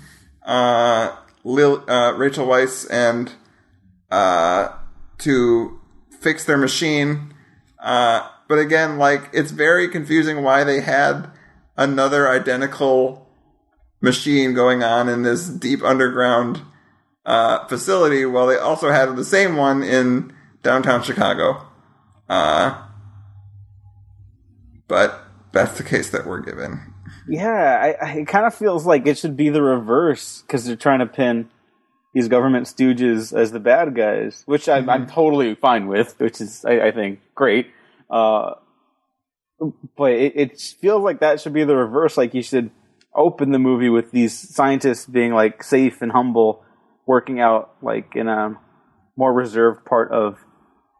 uh, Lil, uh, Rachel Weisz and uh, to fix their machine. Uh, but again, like it's very confusing why they had another identical machine going on in this deep underground uh, facility, while they also had the same one in downtown Chicago. Uh, but that's the case that we're given. Yeah, I, I, it kind of feels like it should be the reverse because they're trying to pin these government stooges as the bad guys, which I'm, I'm totally fine with, which is I, I think great. Uh, but it, it feels like that should be the reverse. Like you should open the movie with these scientists being like safe and humble, working out like in a more reserved part of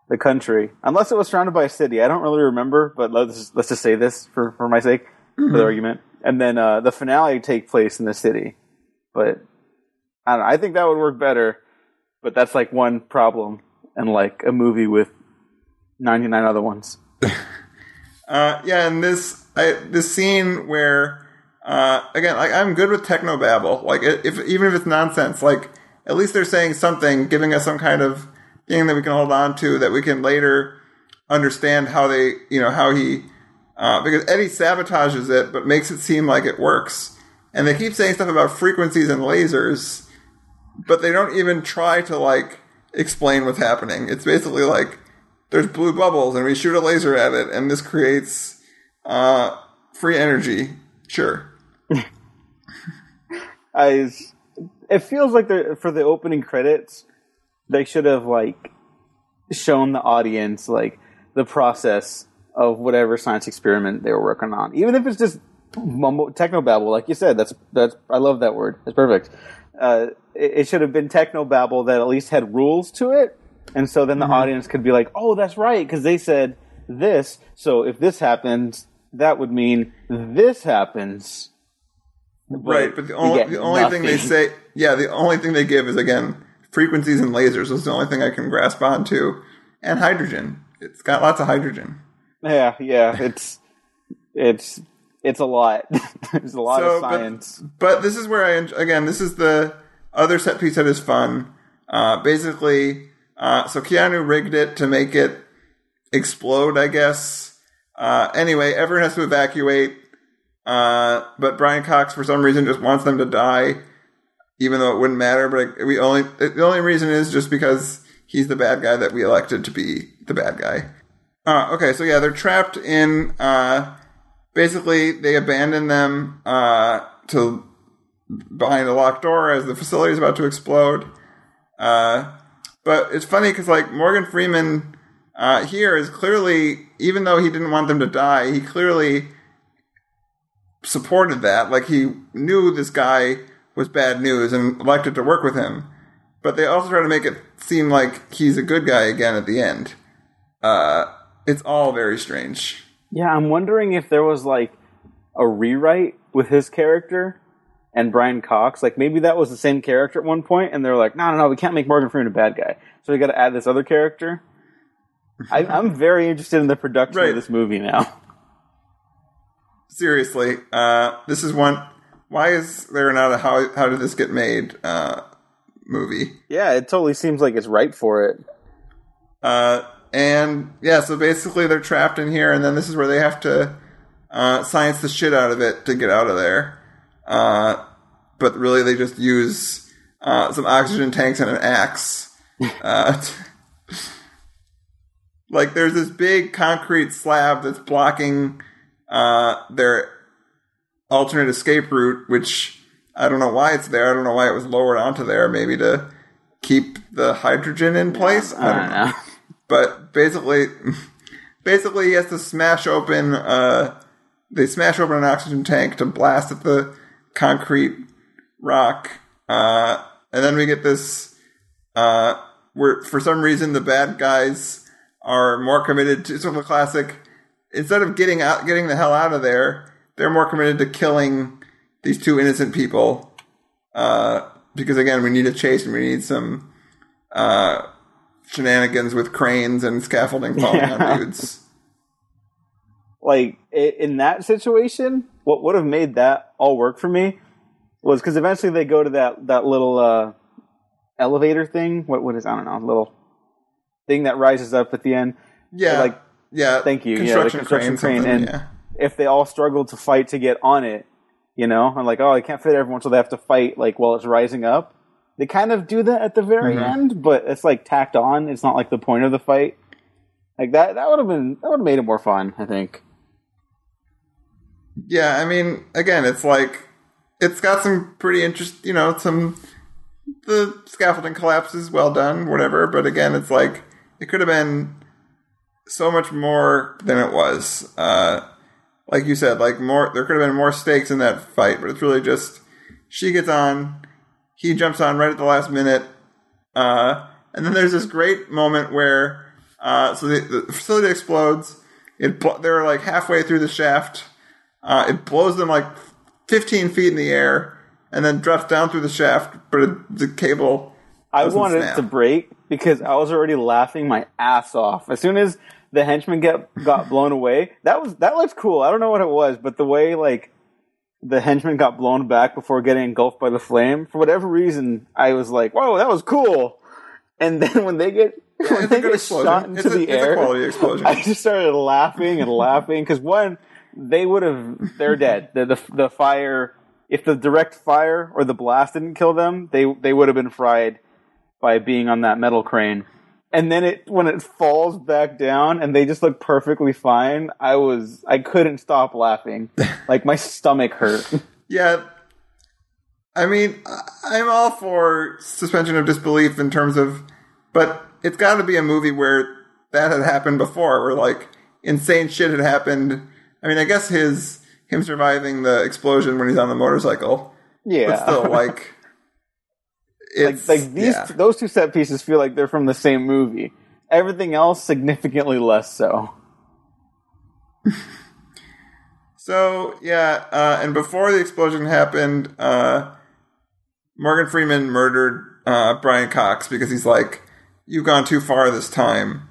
the country, unless it was surrounded by a city. I don't really remember, but let's just, let's just say this for for my sake, for the argument. And then uh, the finale take place in the city, but I don't know. I think that would work better. But that's like one problem, and like a movie with ninety nine other ones. Uh, yeah, and this I, this scene where uh, again, like I'm good with techno babble. Like if even if it's nonsense, like at least they're saying something, giving us some kind of thing that we can hold on to that we can later understand how they, you know, how he. Uh, because Eddie sabotages it, but makes it seem like it works. And they keep saying stuff about frequencies and lasers, but they don't even try to like explain what's happening. It's basically like there's blue bubbles and we shoot a laser at it and this creates uh, free energy. Sure. I, it feels like for the opening credits, they should have like shown the audience like the process of whatever science experiment they were working on, even if it's just mumbo technobabble, like you said. That's that's I love that word. It's perfect. Uh, it, it should have been technobabble that at least had rules to it, and so then the audience could be like, "Oh, that's right," because they said this. So if this happens, that would mean this happens. Right, but the only the only thing they say, yeah, the only thing they give is again frequencies and lasers. That's the only thing I can grasp onto, and hydrogen. It's got lots of hydrogen. Yeah, yeah, it's it's it's a lot. There's a lot of science. But, this is where I again, this is the other set piece that is fun. Uh, basically, uh, so Keanu rigged it to make it explode, I guess. Uh, anyway, everyone has to evacuate, uh, but Brian Cox, for some reason, just wants them to die, even though it wouldn't matter. But we only the only reason is just because he's the bad guy that we elected to be the bad guy. Uh, okay, so yeah, they're trapped in. Uh, basically, they abandon them uh, to behind a locked door as the facility is about to explode. Uh, but it's funny because like Morgan Freeman here is clearly, even though he didn't want them to die, he clearly supported that. Like he knew this guy was bad news and elected to work with him. But they also try to make it seem like he's a good guy again at the end. Uh, it's all very strange. Yeah, I'm wondering if there was like a rewrite with his character and Brian Cox. Like maybe that was the same character at one point, and they're like, no, no, no, we can't make Morgan Freeman a bad guy, so we got to add this other character. I, I'm very interested in the production Right. of this movie now. Seriously, uh, this is one. Why is there not a how how did this get made uh, movie? Yeah, it totally seems like it's right for it. Uh, and yeah, so basically they're trapped in here, and then this is where they have to uh, science the shit out of it to get out of there. Uh, but really, they just use uh, some oxygen tanks and an axe. Uh, like there's this big concrete slab that's blocking uh, their alternate escape route, which I don't know why it's there. I don't know why it was lowered onto there. Maybe to keep the hydrogen in place. I don't know. But basically, basically, he has to smash open. Uh, they smash open an oxygen tank to blast at the concrete rock, uh, and then we get this. Uh, where for some reason the bad guys are more committed to sort of a classic. Instead of getting out, getting the hell out of there, they're more committed to killing these two innocent people. Uh, because again, we need a chase and we need some uh, shenanigans with cranes and scaffolding falling Yeah. on dudes. like in that situation, what would have made that all work for me was because eventually they go to that that little uh, elevator thing. What what is I don't know little thing that rises up at the end. Yeah, Like, yeah. thank you, yeah, the construction crane, something, and yeah. if they all struggle to fight to get on it, you know, and like oh I can't fit everyone, so they have to fight like while it's rising up. They kind of do that at the very Mm-hmm. end, but it's like tacked on. It's not like the point of the fight. Like that, that would have been that would have made it more fun. I think. Yeah, I mean, again, it's like it's got some pretty interest. You know, some the scaffolding collapses well done, whatever. But again, it's like it could have been so much more than it was. Uh, like you said, like more there could have been more stakes in that fight, but it's really just she gets on, he jumps on right at the last minute, uh, and then there's this great moment where uh, so the, the facility explodes. It they're like halfway through the shaft. Uh, it blows them like 15 feet in the air and then drops down through the shaft, but it, the cable. I wanted snap. it to break because I was already laughing my ass off. As soon as the henchman get got blown away, that was that looked cool. I don't know what it was, but the way like the henchman got blown back before getting engulfed by the flame, for whatever reason, I was like, "Whoa, that was cool!" And then when they get when they get explosion. shot into It's the a air. I just started laughing and laughing because one, they would have they're dead. The, the the fire, if the direct fire or the blast didn't kill them, they they would have been fried by being on that metal crane. And then it when it falls back down and they just look perfectly fine, I was I couldn't stop laughing. like my stomach hurt. Yeah. I mean, I- I'm all for suspension of disbelief in terms of, but it's got to be a movie where that had happened before, where like insane shit had happened. I mean, I guess his him surviving the explosion when he's on the motorcycle, Yeah. but still, like, like it's like these yeah. those two set pieces feel like they're from the same movie. Everything else significantly less so. So yeah, uh, and before the explosion happened, uh, Morgan Freeman murdered uh, Brian Cox because he's like, "You've gone too far this time."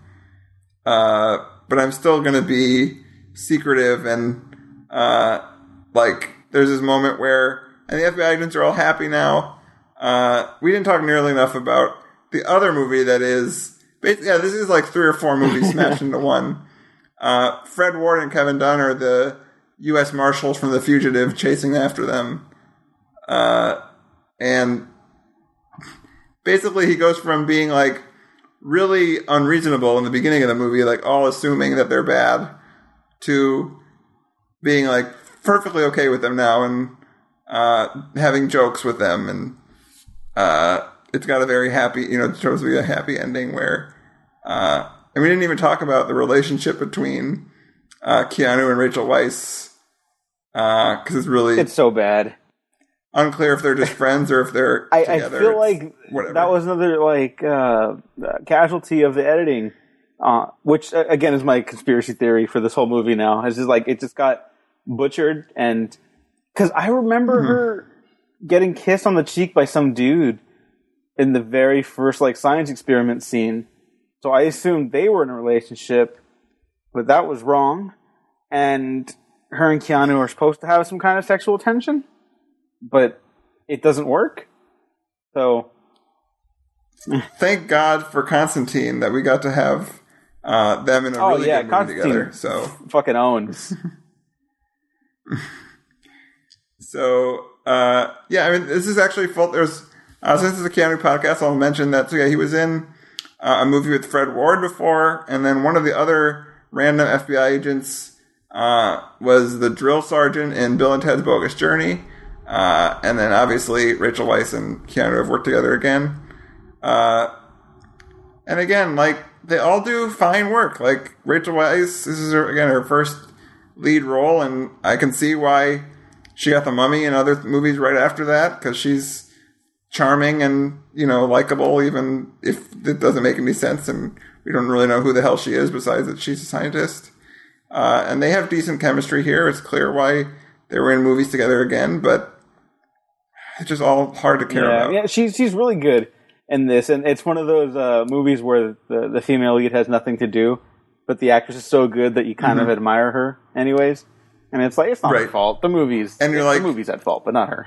Uh, but I'm still gonna be secretive and uh, like. There's this moment where, and the FBI agents are all happy now. Uh, we didn't talk nearly enough about the other movie that is. Basically, yeah, this is like three or four movies smashed into one. Uh, Fred Ward and Kevin Dunn are the U.S. Marshals from The Fugitive chasing after them. Uh, and basically, he goes from being like really unreasonable in the beginning of the movie, like all assuming that they're bad, to being like perfectly okay with them now and uh, having jokes with them. And uh, it's got a very happy, you know, it's supposed to be a happy ending where. Uh, and we didn't even talk about the relationship between uh, Keanu and Rachel Weisz because it's really It's so bad. unclear if they're just friends or if they're I, I feel It's like whatever. that was another like uh, casualty of the editing, uh, which uh, again is my conspiracy theory for this whole movie. Now it's just like it just got butchered, and because I remember Mm-hmm. her getting kissed on the cheek by some dude in the very first like science experiment scene, so I assumed they were in a relationship, but that was wrong, and her and Keanu are supposed to have some kind of sexual tension, but it doesn't work. So thank God for Constantine that we got to have uh, them in a Oh, really yeah, good movie together. So, fucking owns. so uh, yeah, I mean, this is actually full. There's uh, since it's a Keanu podcast, I'll mention that. So yeah, he was in uh, a movie with Fred Ward before, and then one of the other random FBI agents uh, was the drill sergeant in Bill and Ted's Bogus Journey. Uh, and then obviously Rachel Weisz and Keanu have worked together again. Uh, and again, like they all do fine work. Like Rachel Weisz, this is her, again her first lead role, and I can see why she got the Mummy and other movies right after that because she's charming and you know likable, even if it doesn't make any sense, and we don't really know who the hell she is besides that she's a scientist. Uh, and they have decent chemistry here. It's clear why they were in movies together again, but it's just all hard to care yeah, about. yeah, she's she's really good in this, and it's one of those uh, movies where the the female lead has nothing to do, but the actress is so good that you kind of admire her, anyways. And it's like it's not her Mm-hmm. Fault. The movies, And you're like- the movies at fault, but not her.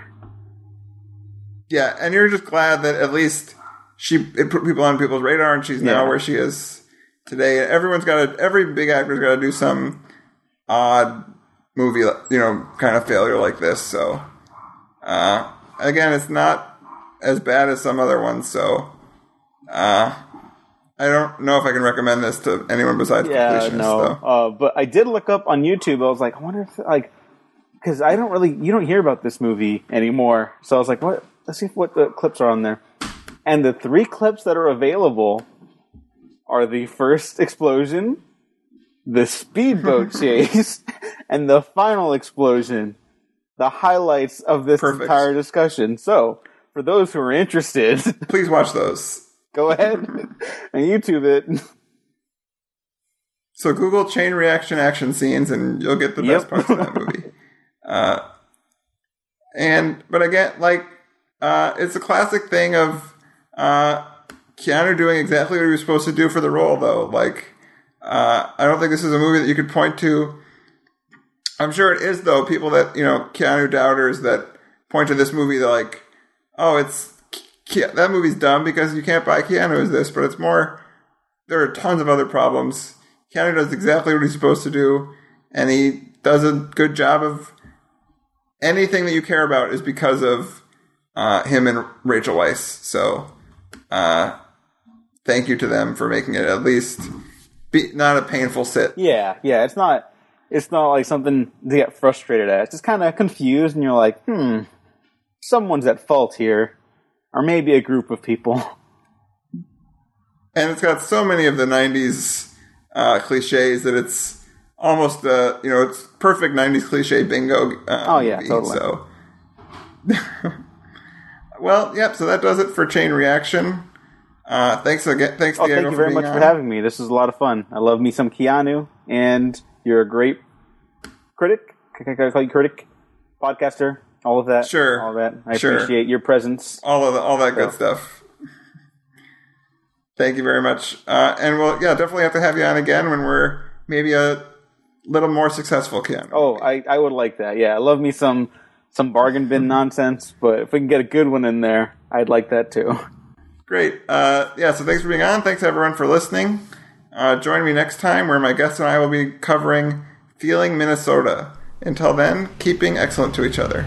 Yeah, and you're just glad that at least she it put people on people's radar, and she's now where she is today. Everyone's got to every big actor's got to do some odd movie, you know, kind of failure like this. So, uh, again, it's not as bad as some other ones. So, uh, I don't know if I can recommend this to anyone besides Yeah, no. Uh, but I did look up on YouTube. I was like, I wonder if like because I don't really you don't hear about this movie anymore. So I was like, what? Let's see what the clips are on there. And the three clips that are available are the first explosion, the speedboat chase, and the final explosion. The highlights of this Perfect. entire discussion. So for those who are interested, Please watch those. Go ahead and YouTube it. So Google chain reaction action scenes, and you'll get the best parts of that movie. Uh, and but again, like uh, it's a classic thing of uh, Keanu doing exactly what he was supposed to do for the role, though. Like uh, I don't think this is a movie that you could point to. I'm sure it is, though. People that you know, Keanu doubters that point to this movie, they're like, "Oh, it's That movie's dumb because you can't buy Keanu as this." But it's more there are tons of other problems. Keanu does exactly what he's supposed to do, and he does a good job of anything that you care about is because of uh, him and Rachel Weisz. So, uh, thank you to them for making it at least be not a painful sit. Yeah, yeah. It's not. It's not like something to get frustrated at. It's just kind of confused, and you're like, hmm, someone's at fault here, or maybe a group of people. and it's got so many of the '90s uh, cliches that it's almost uh, you know it's perfect '90s cliche bingo. Uh, Oh, yeah, movie, totally. So, well, yep. So that does it for chain reaction. Uh, thanks again. Thanks, Oh, Diego, thank you very much on. for having me. This is a lot of fun. I love me some Keanu, and you're a great critic. Can I call you critic? Podcaster. All of that. Sure. All that. I Sure. appreciate your presence. all of the, all that good stuff. Thank you very much. Uh, and we'll yeah definitely have to have you on again when we're maybe a little more successful, Keanu. Oh, I, I would like that. Yeah, I love me some some bargain bin nonsense, but if we can get a good one in there, I'd like that too. Great. Uh, yeah, so thanks for being on. Thanks everyone for listening. Uh, join me next time where my guest and I will be covering Feeling Minnesota. Until then, keeping excellent to each other.